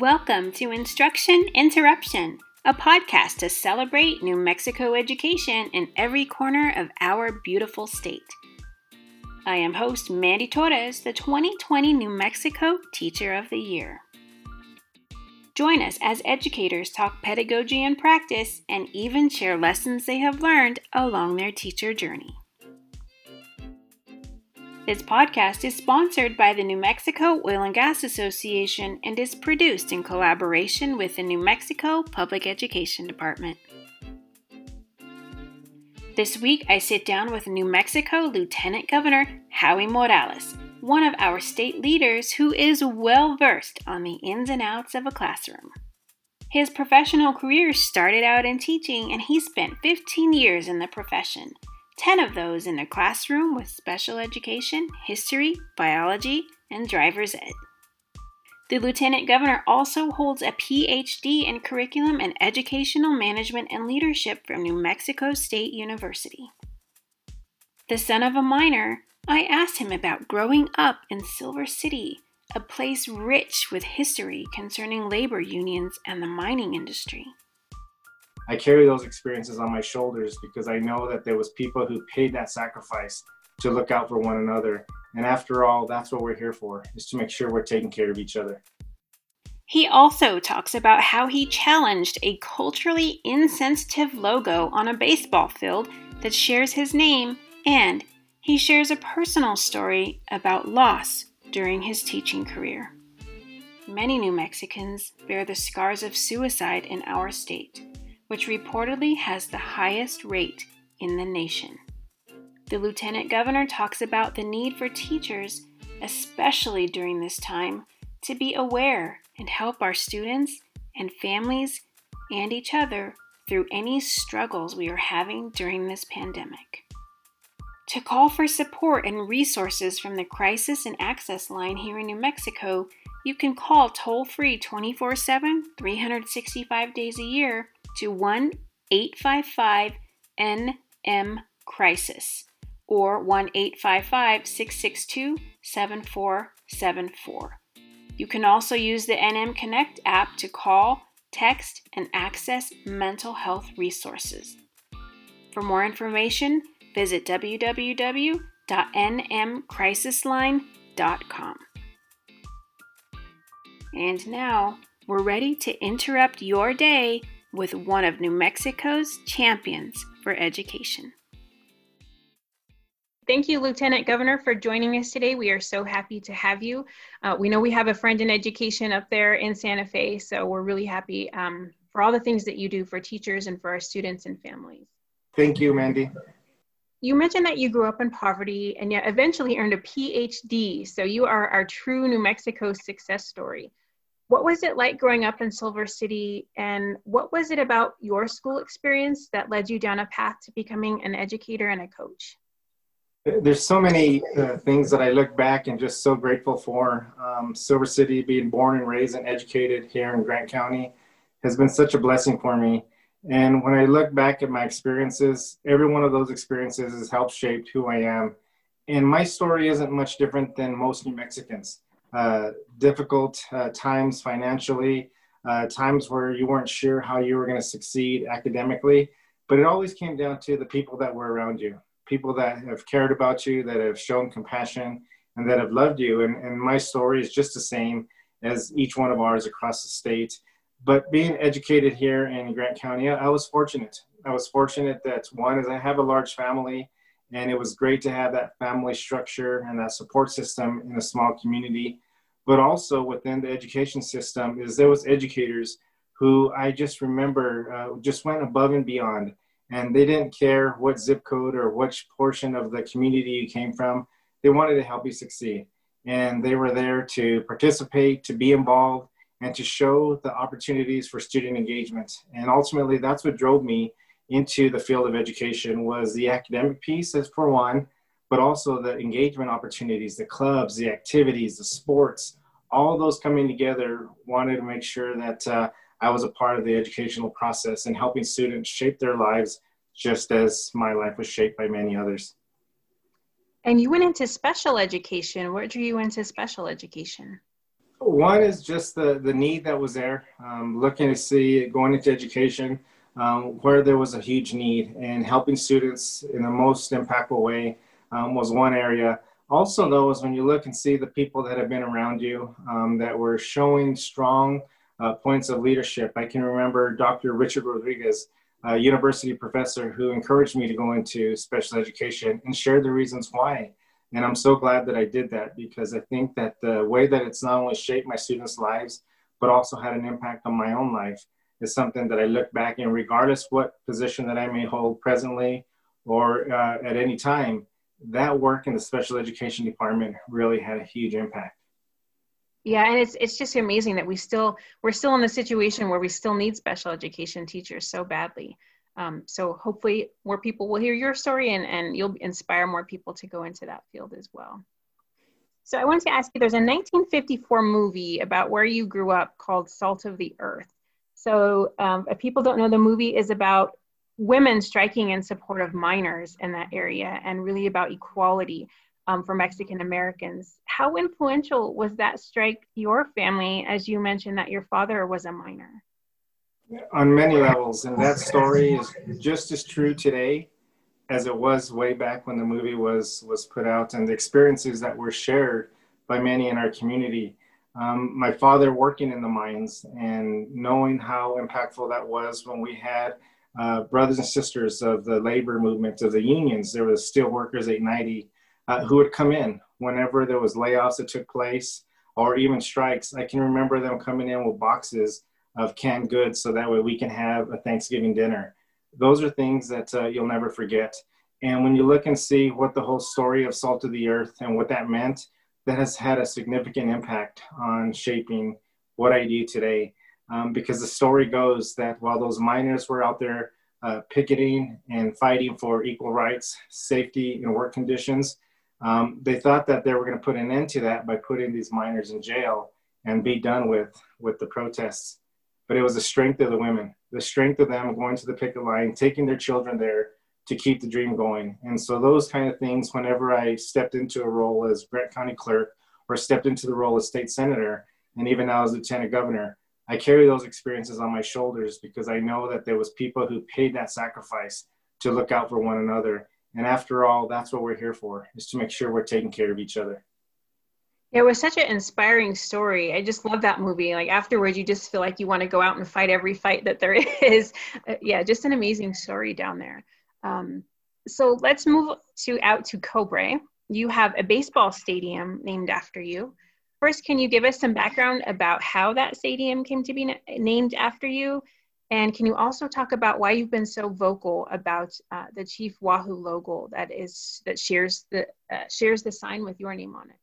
Welcome to Instruction Interruption, a podcast to celebrate New Mexico education in every corner of our beautiful state. I am host Mandy Torres, the 2020 New Mexico Teacher of the Year. Join us as educators talk pedagogy and practice and even share lessons they have learned along their teacher journey. This podcast is sponsored by the New Mexico Oil and Gas Association and is produced in collaboration with the New Mexico Public Education Department. This week, I sit down with New Mexico Lieutenant Governor Howie Morales, one of our state leaders who is well versed on the ins and outs of a classroom. His professional career started out in teaching, and he spent 15 years in the profession 10 of those in a classroom with special education, history, biology, and driver's ed. The Lieutenant Governor also holds a PhD in Curriculum and Educational Management and Leadership from New Mexico State University. The son of a miner, I asked him about growing up in Silver City, a place rich with history concerning labor unions and the mining industry. I carry those experiences on my shoulders because I know that there was people who paid that sacrifice to look out for one another. And after all, that's what we're here for, is to make sure we're taking care of each other. He also talks about how he challenged a culturally insensitive logo on a baseball field that shares his name, and he shares a personal story about loss during his teaching career. Many New Mexicans bear the scars of suicide in our state which reportedly has the highest rate in the nation. The lieutenant governor talks about the need for teachers, especially during this time, to be aware and help our students and families and each other through any struggles we are having during this pandemic. To call for support and resources from the Crisis and Access Line here in New Mexico, you can call toll free 24 7, 365 days a year to 1 855 NM Crisis or 1 855 662 7474. You can also use the NM Connect app to call, text, and access mental health resources. For more information, visit www.nmcrisisline.com. And now, we're ready to interrupt your day with one of New Mexico's champions for education. Thank you, Lieutenant Governor, for joining us today. We are so happy to have you. Uh, we know we have a friend in education up there in Santa Fe, so we're really happy um, for all the things that you do for teachers and for our students and families. Thank you, Mandy. You mentioned that you grew up in poverty and yet eventually earned a PhD, so you are our true New Mexico success story. What was it like growing up in Silver City, and what was it about your school experience that led you down a path to becoming an educator and a coach? There's so many uh, things that I look back and just so grateful for. Um, Silver City, being born and raised and educated here in Grant County, has been such a blessing for me. And when I look back at my experiences, every one of those experiences has helped shape who I am. And my story isn't much different than most New Mexicans. Uh, difficult uh, times financially, uh, times where you weren't sure how you were going to succeed academically. But it always came down to the people that were around you, people that have cared about you, that have shown compassion, and that have loved you. And, and my story is just the same as each one of ours across the state. But being educated here in Grant County, I was fortunate. I was fortunate that one is I have a large family and it was great to have that family structure and that support system in a small community but also within the education system is there was educators who i just remember uh, just went above and beyond and they didn't care what zip code or which portion of the community you came from. They wanted to help you succeed and they were there to participate to be involved and to show the opportunities for student engagement. And ultimately that's what drove me into the field of education was the academic piece as for one, but also the engagement opportunities, the clubs, the activities, the sports, all those coming together wanted to make sure that uh, I was a part of the educational process and helping students shape their lives just as my life was shaped by many others. And you went into special education. What drew you into special education? One is just the, the need that was there, um, looking to see going into education um, where there was a huge need and helping students in the most impactful way um, was one area. Also, though, is when you look and see the people that have been around you um, that were showing strong uh, points of leadership. I can remember Dr. Richard Rodriguez, a university professor, who encouraged me to go into special education and shared the reasons why. And I'm so glad that I did that because I think that the way that it's not only shaped my students' lives, but also had an impact on my own life is something that I look back and regardless what position that I may hold presently or uh, at any time, that work in the special education department really had a huge impact. Yeah, and it's it's just amazing that we still we're still in the situation where we still need special education teachers so badly. Um, so hopefully more people will hear your story and, and you'll inspire more people to go into that field as well. So I wanted to ask you, there's a 1954 movie about where you grew up called Salt of the Earth. So um, if people don't know, the movie is about women striking in support of miners in that area and really about equality um, for Mexican Americans. How influential was that strike your family, as you mentioned that your father was a miner? On many levels, and that story is just as true today as it was way back when the movie was was put out, and the experiences that were shared by many in our community. Um, my father working in the mines and knowing how impactful that was when we had uh, brothers and sisters of the labor movement of the unions. There was Steel Workers 890 uh, who would come in whenever there was layoffs that took place or even strikes. I can remember them coming in with boxes of canned goods so that way we can have a Thanksgiving dinner. Those are things that uh, you'll never forget. And when you look and see what the whole story of Salt of the Earth and what that meant, that has had a significant impact on shaping what I do today. Um, because the story goes that while those miners were out there uh, picketing and fighting for equal rights, safety, and work conditions, um, they thought that they were going to put an end to that by putting these miners in jail and be done with with the protests. But it was the strength of the women, the strength of them going to the picket line, taking their children there to keep the dream going. And so those kind of things, whenever I stepped into a role as Grant County Clerk or stepped into the role as State Senator, and even now as Lieutenant Governor, I carry those experiences on my shoulders because I know that there was people who paid that sacrifice to look out for one another and after all, that's what we're here for, is to make sure we're taking care of each other. Yeah, it was such an inspiring story. I just love that movie. Like afterwards, you just feel like you want to go out and fight every fight that there is. Uh, yeah, just an amazing story down there. Um, so let's move to out to Cobre. You have a baseball stadium named after you. First, can you give us some background about how that stadium came to be na- named after you and can you also talk about why you've been so vocal about uh, the Chief Wahoo logo that is that shares the uh, shares the sign with your name on it?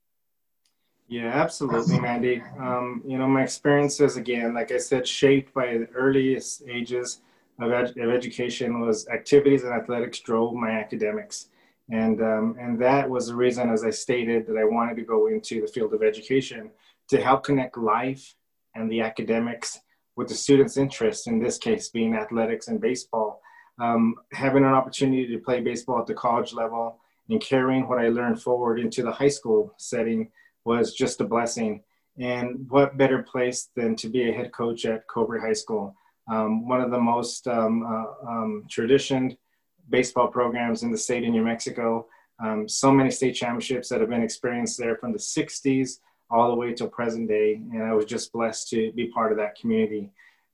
Yeah, absolutely, Mandy. Um, you know, my experiences again, like I said, shaped by the earliest ages of, ed- of education was activities and athletics drove my academics, and um, and that was the reason, as I stated, that I wanted to go into the field of education to help connect life and the academics with the students' interest, in this case being athletics and baseball. Um, having an opportunity to play baseball at the college level and carrying what I learned forward into the high school setting was just a blessing. And what better place than to be a head coach at Cobre High School, um, one of the most um, uh, um, traditioned baseball programs in the state of New Mexico. Um, so many state championships that have been experienced there from the 60s all the way till present day. And I was just blessed to be part of that community.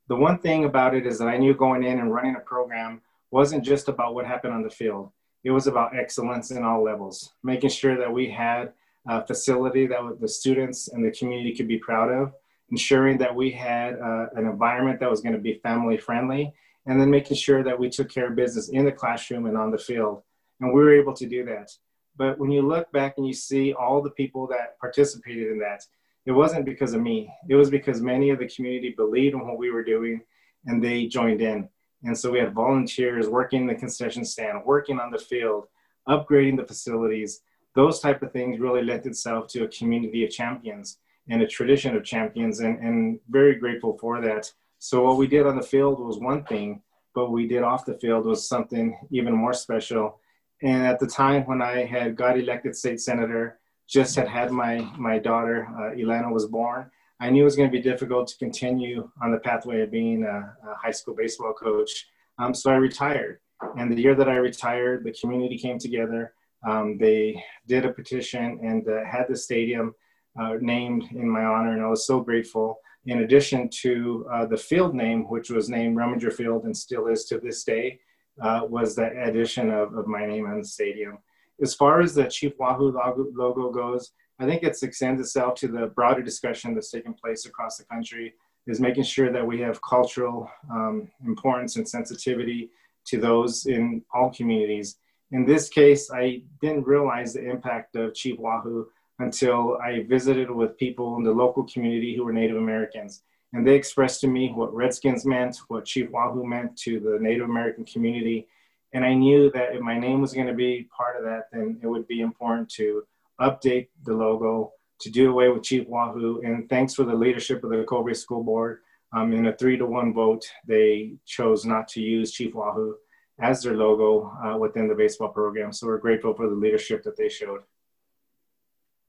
The one thing about it is that I knew going in and running a program wasn't just about what happened on the field. It was about excellence in all levels, making sure that we had a facility that the students and the community could be proud of, ensuring that we had uh, an environment that was going to be family friendly, and then making sure that we took care of business in the classroom and on the field. And we were able to do that. But when you look back and you see all the people that participated in that, it wasn't because of me. It was because many of the community believed in what we were doing and they joined in. And so we had volunteers working the concession stand, working on the field, upgrading the facilities. Those type of things really lent itself to a community of champions and a tradition of champions and, and very grateful for that. So what we did on the field was one thing, but what we did off the field was something even more special and at the time when I had got elected state senator, just had had my my daughter uh, was born. I knew it was going to be difficult to continue on the pathway of being a, a high school baseball coach. Um, so I retired. And the year that I retired, the community came together. Um, they did a petition and uh, had the stadium uh, named in my honor, and I was so grateful. In addition to uh, the field name, which was named Rummager Field and still is to this day, uh, was the addition of, of my name on the stadium. As far as the Chief Wahoo logo, logo goes, I think it extends itself to the broader discussion that's taking place across the country is making sure that we have cultural um, importance and sensitivity to those in all communities. In this case, I didn't realize the impact of Chief Wahoo until I visited with people in the local community who were Native Americans. And they expressed to me what Redskins meant, what Chief Wahoo meant to the Native American community. And I knew that if my name was going to be part of that, then it would be important to update the logo, to do away with Chief Wahoo. And thanks for the leadership of the Cobre School Board. Um, in a three to one vote, they chose not to use Chief Wahoo as their logo uh, within the baseball program. So we're grateful for the leadership that they showed.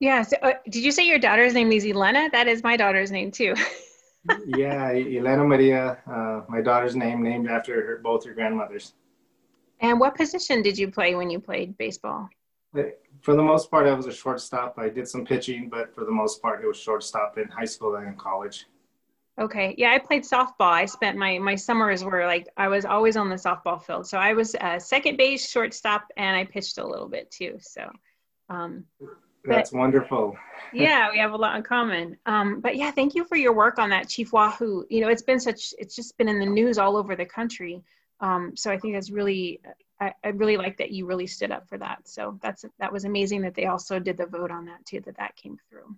Yeah. So, uh, did you say your daughter's name is Elena? That is my daughter's name too. yeah, Elena Maria, uh, my daughter's name, named after her, both her grandmothers. And what position did you play when you played baseball? For the most part, I was a shortstop. I did some pitching, but for the most part, it was shortstop in high school and in college. Okay. Yeah, I played softball. I spent my my summers were like I was always on the softball field. So I was uh, second base, shortstop, and I pitched a little bit too. So. Um, That's but, wonderful. yeah, we have a lot in common. Um, but yeah, thank you for your work on that, Chief Wahoo. You know, it's been such. It's just been in the news all over the country. Um, so I think that's really. I, I really like that you really stood up for that. So that's that was amazing that they also did the vote on that too. That that came through.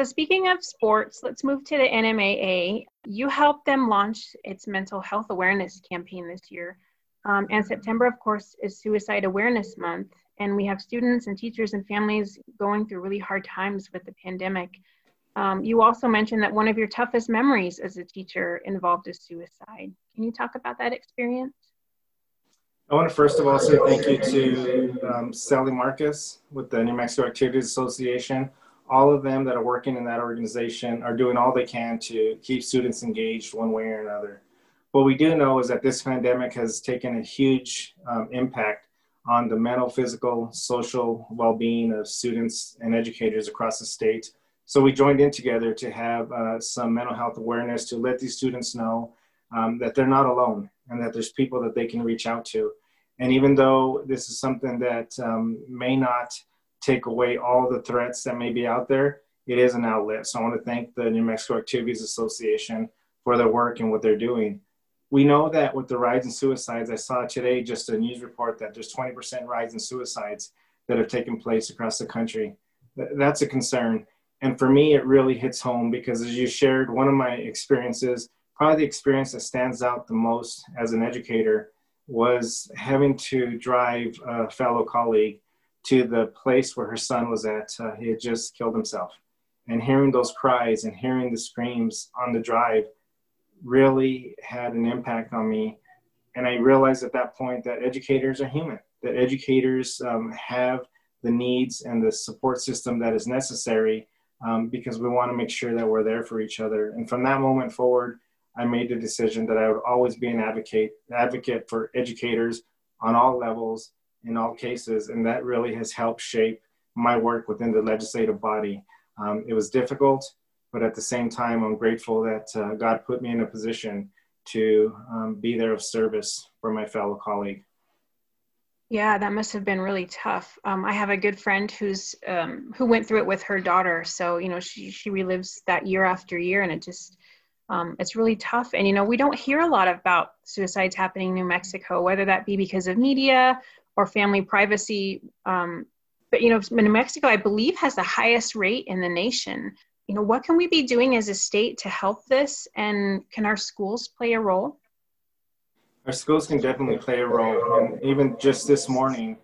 So, speaking of sports, let's move to the NMAA. You helped them launch its mental health awareness campaign this year. Um, and September, of course, is Suicide Awareness Month. And we have students and teachers and families going through really hard times with the pandemic. Um, you also mentioned that one of your toughest memories as a teacher involved a suicide. Can you talk about that experience? I want to first of all say thank you to um, Sally Marquez with the New Mexico Activities Association all of them that are working in that organization are doing all they can to keep students engaged one way or another. What we do know is that this pandemic has taken a huge um, impact on the mental, physical, social well being of students and educators across the state. So we joined in together to have uh, some mental health awareness to let these students know um, that they're not alone and that there's people that they can reach out to. And even though this is something that um, may not take away all the threats that may be out there, it is an outlet. So I want to thank the New Mexico Activities Association for their work and what they're doing. We know that with the rise in suicides, I saw today just a news report that there's 20% rise in suicides that have taken place across the country. That's a concern. And for me, it really hits home because as you shared, one of my experiences, probably the experience that stands out the most as an educator, was having to drive a fellow colleague to the place where her son was at. Uh, he had just killed himself. And hearing those cries and hearing the screams on the drive really had an impact on me. And I realized at that point that educators are human, that educators um, have the needs and the support system that is necessary um, because we want to make sure that we're there for each other. And from that moment forward, I made the decision that I would always be an advocate, advocate for educators on all levels in all cases, and that really has helped shape my work within the legislative body. Um, it was difficult, but at the same time, I'm grateful that uh, God put me in a position to um, be there of service for my fellow colleague. Yeah, that must have been really tough. Um, I have a good friend who's um, who went through it with her daughter. So you know, she she relives that year after year, and it just um, it's really tough. And you know, we don't hear a lot about suicides happening in New Mexico, whether that be because of media or family privacy. Um, but you know, New Mexico, I believe, has the highest rate in the nation. You know, what can we be doing as a state to help this, and can our schools play a role? Our schools can definitely play a role, and even just this morning,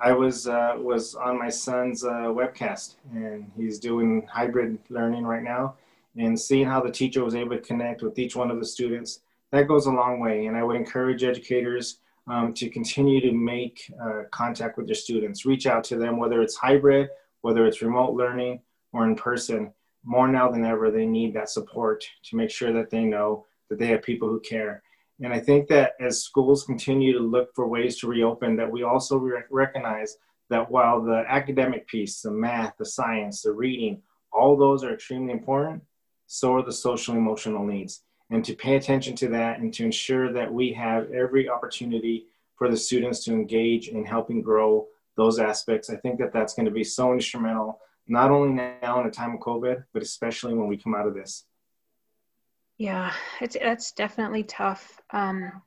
I was uh, was on my son's uh, webcast, and he's doing hybrid learning right now, and seeing how the teacher was able to connect with each one of the students. That goes a long way, and I would encourage educators um, to continue to make uh, contact with their students. Reach out to them, whether it's hybrid, whether it's remote learning or in person. More now than ever, they need that support to make sure that they know that they have people who care. And I think that as schools continue to look for ways to reopen, that we also re- recognize that while the academic piece, the math, the science, the reading, all those are extremely important, so are the social emotional needs. And to pay attention to that and to ensure that we have every opportunity for the students to engage in helping grow those aspects, I think that that's going to be so instrumental, not only now in a time of COVID, but especially when we come out of this. Yeah, it's that's definitely tough. Um,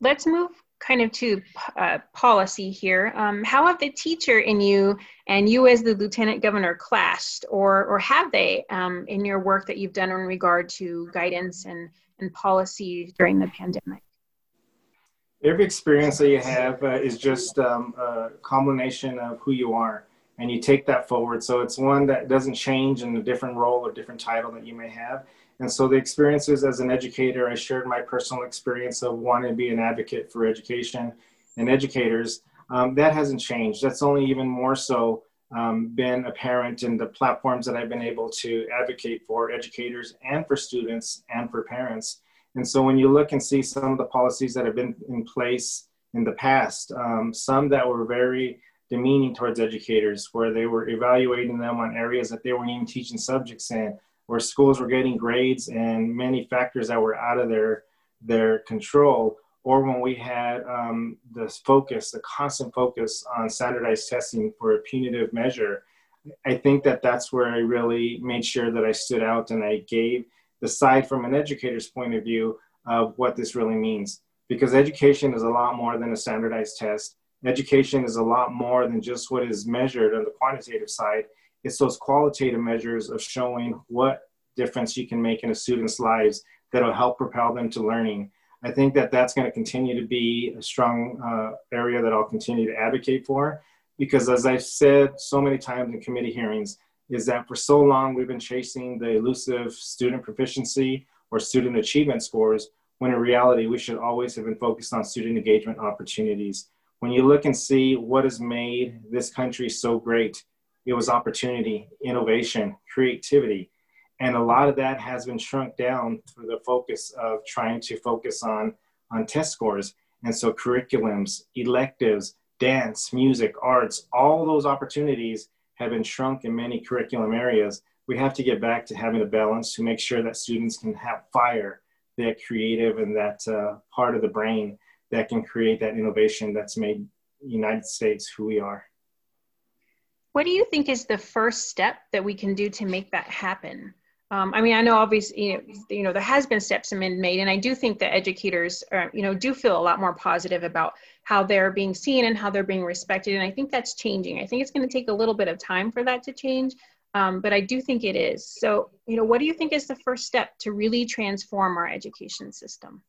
let's move kind of to uh, policy here. Um, how have the teacher in you and you as the lieutenant governor clashed, or or have they um, in your work that you've done in regard to guidance and and policy during the pandemic? Every experience that you have uh, is just um, a combination of who you are, and you take that forward. So it's one that doesn't change in a different role or different title that you may have and so the experiences as an educator, I shared my personal experience of wanting to be an advocate for education and educators. Um, that hasn't changed. That's only even more so um, been apparent in the platforms that I've been able to advocate for educators and for students and for parents. And so when you look and see some of the policies that have been in place in the past, um, some that were very demeaning towards educators, where they were evaluating them on areas that they weren't even teaching subjects in, where schools were getting grades and many factors that were out of their their control or when we had um, this focus the constant focus on standardized testing for a punitive measure i think that that's where i really made sure that i stood out and i gave the side from an educator's point of view of what this really means. Because education is a lot more than a standardized test education is a lot more than just what is measured on the quantitative side it's those qualitative measures of showing what difference you can make in a student's lives that'll help propel them to learning. I think that that's going to continue to be a strong uh, area that I'll continue to advocate for because as I've said so many times in committee hearings, is that for so long we've been chasing the elusive student proficiency or student achievement scores, when in reality we should always have been focused on student engagement opportunities. When you look and see what has made this country so great, it was opportunity, innovation, creativity. And a lot of that has been shrunk down through the focus of trying to focus on, on test scores. And so curriculums, electives, dance, music, arts, all those opportunities have been shrunk in many curriculum areas. We have to get back to having a balance to make sure that students can have fire, that creative and that uh, part of the brain that can create that innovation that's made United States who we are. What do you think is the first step that we can do to make that happen? Um, I mean, I know obviously, you know, you know, there has been steps been made, and I do think that educators, are, you know, do feel a lot more positive about how they're being seen and how they're being respected, and I think that's changing. I think it's going to take a little bit of time for that to change, um, but I do think it is. So, you know, what do you think is the first step to really transform our education system?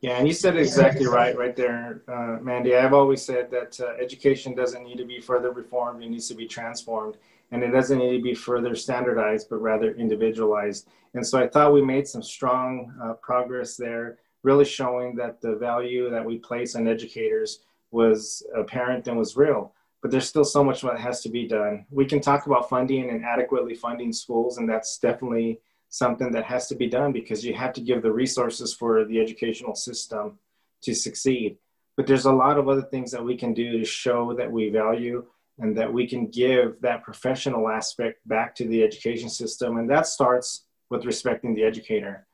Yeah, and you said exactly right, right there, uh, Mandy. I've always said that uh, education doesn't need to be further reformed; it needs to be transformed, and it doesn't need to be further standardized, but rather individualized. And so I thought we made some strong uh, progress there, really showing that the value that we place on educators was apparent and was real. But there's still so much that has to be done. We can talk about funding and adequately funding schools, and that's definitely something that has to be done because you have to give the resources for the educational system to succeed. But there's a lot of other things that we can do to show that we value and that we can give that professional aspect back to the education system. And that starts with respecting the educator.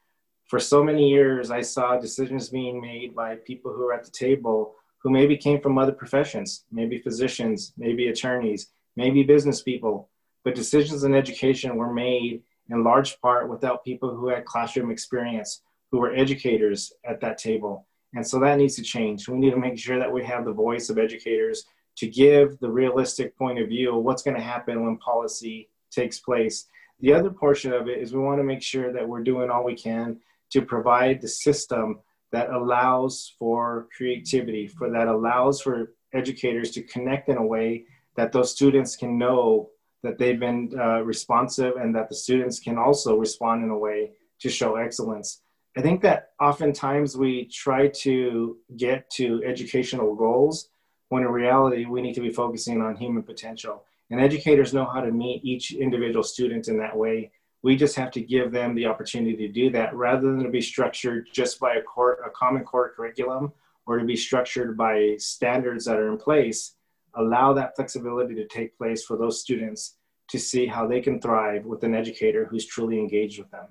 For so many years, I saw decisions being made by people who are at the table who maybe came from other professions, maybe physicians, maybe attorneys, maybe business people. But decisions in education were made in large part without people who had classroom experience, who were educators at that table. And so that needs to change. We need to make sure that we have the voice of educators to give the realistic point of view of what's going to happen when policy takes place. The other portion of it is we want to make sure that we're doing all we can to provide the system that allows for creativity, for that allows for educators to connect in a way that those students can know that they've been uh, responsive and that the students can also respond in a way to show excellence. I think that oftentimes we try to get to educational goals when in reality we need to be focusing on human potential. And educators know how to meet each individual student in that way. We just have to give them the opportunity to do that rather than to be structured just by a, core, a common core curriculum or to be structured by standards that are in place. Allow that flexibility to take place for those students to see how they can thrive with an educator who's truly engaged with them.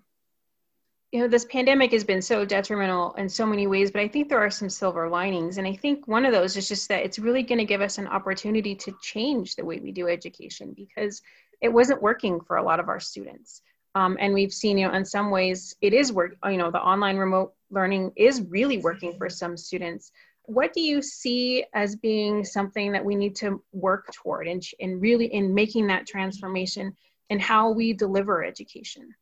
You know this pandemic has been so detrimental in so many ways but i think there are some silver linings. And i think one of those is just that it's really going to give us an opportunity to change the way we do education because it wasn't working for a lot of our students. Um, and we've seen you know in some ways it is work you know the online remote learning is really working for some students what do you see as being something that we need to work toward and, and really in making that transformation and how we deliver education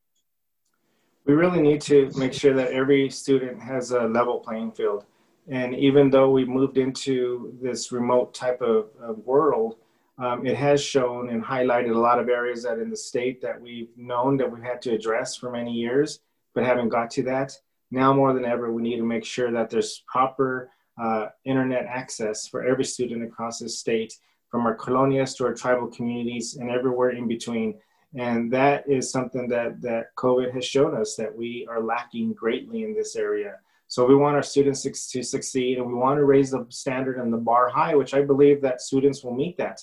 we really need to make sure that every student has a level playing field. And even though we moved into this remote type of, of world, um, it has shown and highlighted a lot of areas that in the state that we've known that we've had to address for many years, but haven't got to that. Now more than ever, we need to make sure that there's proper uh, internet access for every student across the state, from our colonias to our tribal communities and everywhere in between and that is something that, that COVID has shown us that we are lacking greatly in this area. So we want our students to succeed and we want to raise the standard and the bar high, which I believe that students will meet that.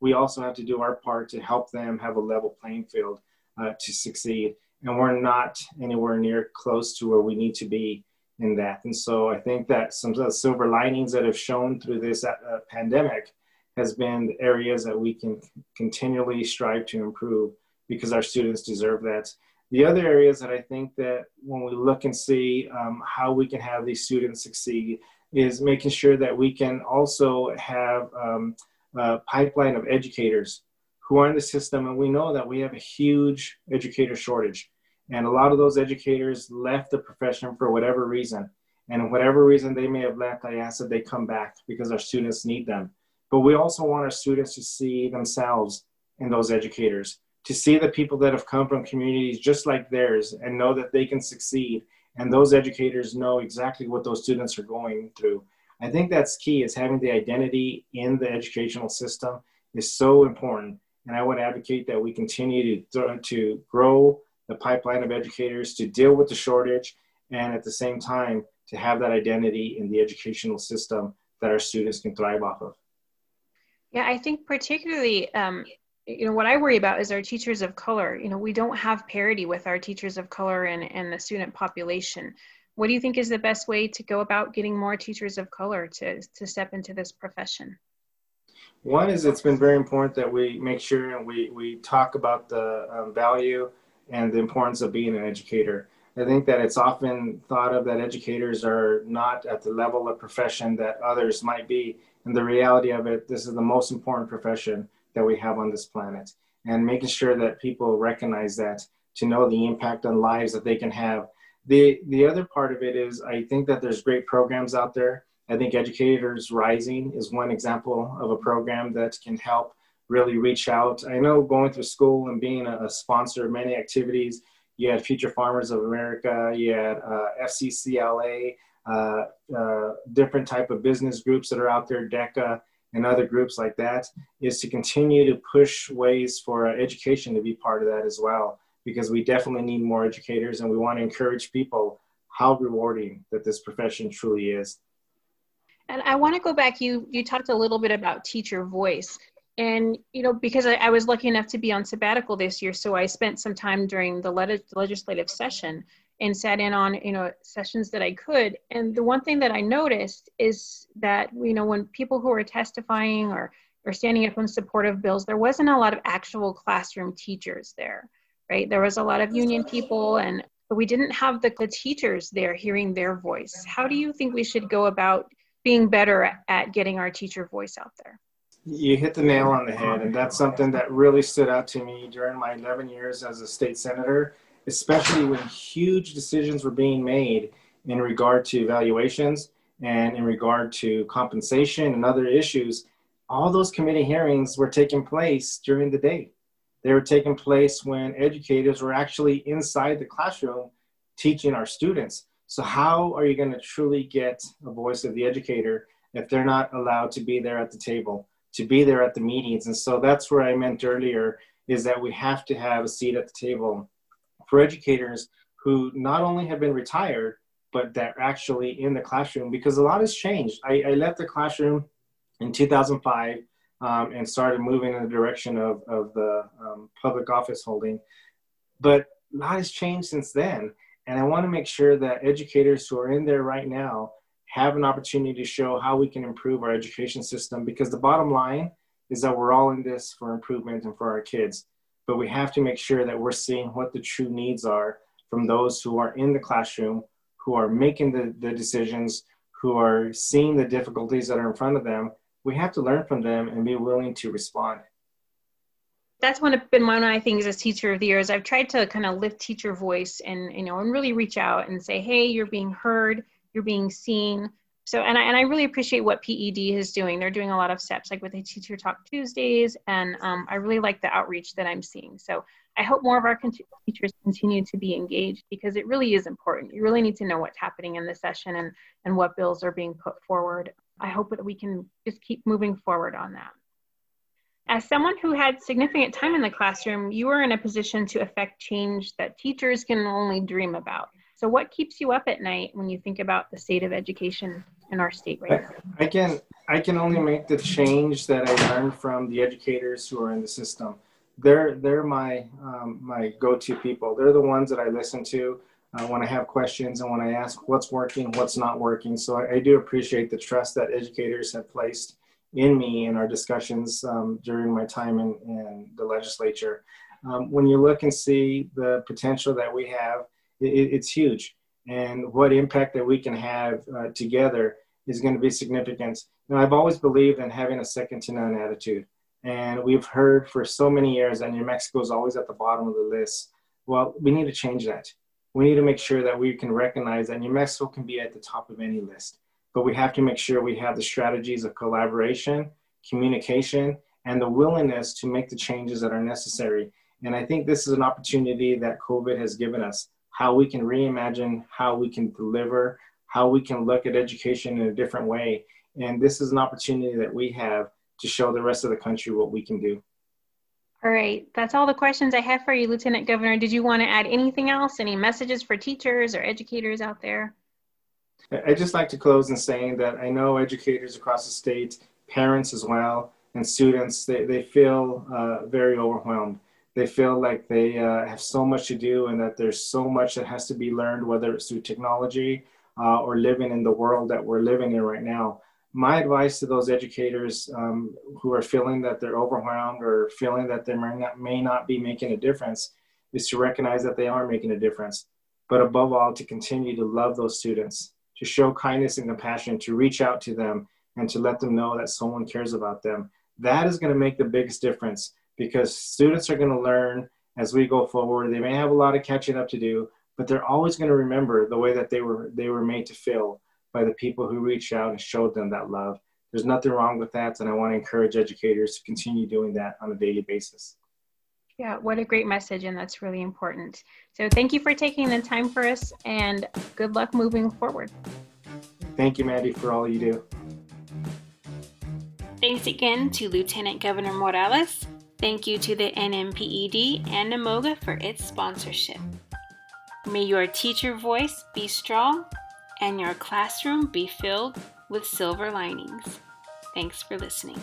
We also have to do our part to help them have a level playing field uh, to succeed. And we're not anywhere near close to where we need to be in that. And so I think that some of the silver linings that have shown through this uh, pandemic has been areas that we can continually strive to improve because our students deserve that. The other areas that I think that when we look and see um, how we can have these students succeed is making sure that we can also have um, a pipeline of educators who are in the system. And we know that we have a huge educator shortage. And a lot of those educators left the profession for whatever reason. And whatever reason they may have left, I ask that they come back because our students need them. But we also want our students to see themselves in those educators to see the people that have come from communities just like theirs and know that they can succeed and those educators know exactly what those students are going through i think that's key is having the identity in the educational system is so important and i would advocate that we continue to, to grow the pipeline of educators to deal with the shortage and at the same time to have that identity in the educational system that our students can thrive off of. Yeah i think particularly um, you know what i worry about is our teachers of color. You know we don't have parity with our teachers of color and, and the student population. What do you think is the best way to go about getting more teachers of color to, to step into this profession? One is it's been very important that we make sure and we, we talk about the um, value and the importance of being an educator i think that it's often thought of that educators are not at the level of profession that others might be and the reality of it this is the most important profession that we have on this planet and making sure that people recognize that to know the impact on lives that they can have. The, the other part of it is I think that there's great programs out there. I think Educators Rising is one example of a program that can help really reach out. I know going through school and being a, sponsor of many activities, you had Future Farmers of America, you had uh, FCCLA, uh, uh, different type of business groups that are out there, DECA, and other groups like that is to continue to push ways for education to be part of that as well because we definitely need more educators and we want to encourage people how rewarding that this profession truly is and i want to go back you you talked a little bit about teacher voice and you know because I, I was lucky enough to be on sabbatical this year so i spent some time during the legislative session and sat in on you know sessions that I could. And the one thing that I noticed is that you know when people who are testifying or or standing up in support of bills, there wasn't a lot of actual classroom teachers there, right? There was a lot of union people, and we didn't have the, the teachers there hearing their voice. How do you think we should go about being better at getting our teacher voice out there? You hit the nail on the head, and that's something that really stood out to me during my 11 years as a state senator especially when huge decisions were being made in regard to evaluations and in regard to compensation and other issues. All those committee hearings were taking place during the day. They were taking place when educators were actually inside the classroom teaching our students. So, how are you going to truly get a voice of the educator if they're not allowed to be there at the table? To be there at the meetings. And so that's where I meant earlier is that we have to have a seat at the table for educators who not only have been retired, but that are actually in the classroom because a lot has changed. I, I left the classroom in 2005 um, and started moving in the direction of, of the um, public office holding. But a lot has changed since then. And I want to make sure that educators who are in there right now have an opportunity to show how we can improve our education system because the bottom line is that we're all in this for improvement and for our kids. But we have to make sure that we're seeing what the true needs are from those who are in the classroom, who are making the, the decisions, who are seeing the difficulties that are in front of them. We have to learn from them and be willing to respond that's one of been one of my things as teacher of the year is I've tried to kind of lift teacher voice and you know and really reach out and say, hey, you're being heard you're being seen. So, and I, and I really appreciate what PED is doing. They're doing a lot of steps like with the Teacher Talk Tuesdays, and um, I really like the outreach that I'm seeing. So, I hope more of our teachers continue to be engaged because it really is important. You really need to know what's happening in the session and, and what bills are being put forward. I hope that we can just keep moving forward on that. As someone who had significant time in the classroom, you are in a position to affect change that teachers can only dream about. So, what keeps you up at night when you think about the state of education in our state right now? I can I can only make the change that I learned from the educators who are in the system. They're they're my um, my go-to people. They're the ones that I listen to uh, when I have questions and when I ask what's working, what's not working. So I, I do appreciate the trust that educators have placed in me in our discussions um, during my time in, in the legislature. Um, when you look and see the potential that we have it, it's huge. And what impact that we can have uh, together is going to be significant. Now, I've always believed in having a second to none attitude. And we've heard for so many years that New Mexico is always at the bottom of the list. Well, we need to change that. We need to make sure that we can recognize that New Mexico can be at the top of any list. But we have to make sure we have the strategies of collaboration, communication, and the willingness to make the changes that are necessary. And I think this is an opportunity that COVID has given us how we can reimagine how we can deliver, how we can look at education in a different way. And this is an opportunity that we have to show the rest of the country what we can do. All right, that's all the questions I have for you, Lieutenant Governor. Did you want to add anything else? Any messages for teachers or educators out there? I just like to close in saying that I know educators across the state, parents as well, and students, they, they feel uh, very overwhelmed they feel like they uh, have so much to do and that there's so much that has to be learned, whether it's through technology uh, or living in the world that we're living in right now. My advice to those educators um, who are feeling that they're overwhelmed or feeling that they may not, may not be making a difference is to recognize that they are making a difference. But above all, to continue to love those students, to show kindness and compassion, to reach out to them and to let them know that someone cares about them. That is going to make the biggest difference because students are going to learn as we go forward. They may have a lot of catching up to do, but they're always going to remember the way that they were they were made to feel by the people who reached out and showed them that love. There's nothing wrong with that, and I want to encourage educators to continue doing that on a daily basis. Yeah, what a great message, and that's really important. So, thank you for taking the time for us, and good luck moving forward. Thank you, Mandy, for all you do. Thanks again to Lieutenant Governor Morales Thank you to the NMPED and NMOGA for its sponsorship. May your teacher voice be strong and your classroom be filled with silver linings. Thanks for listening.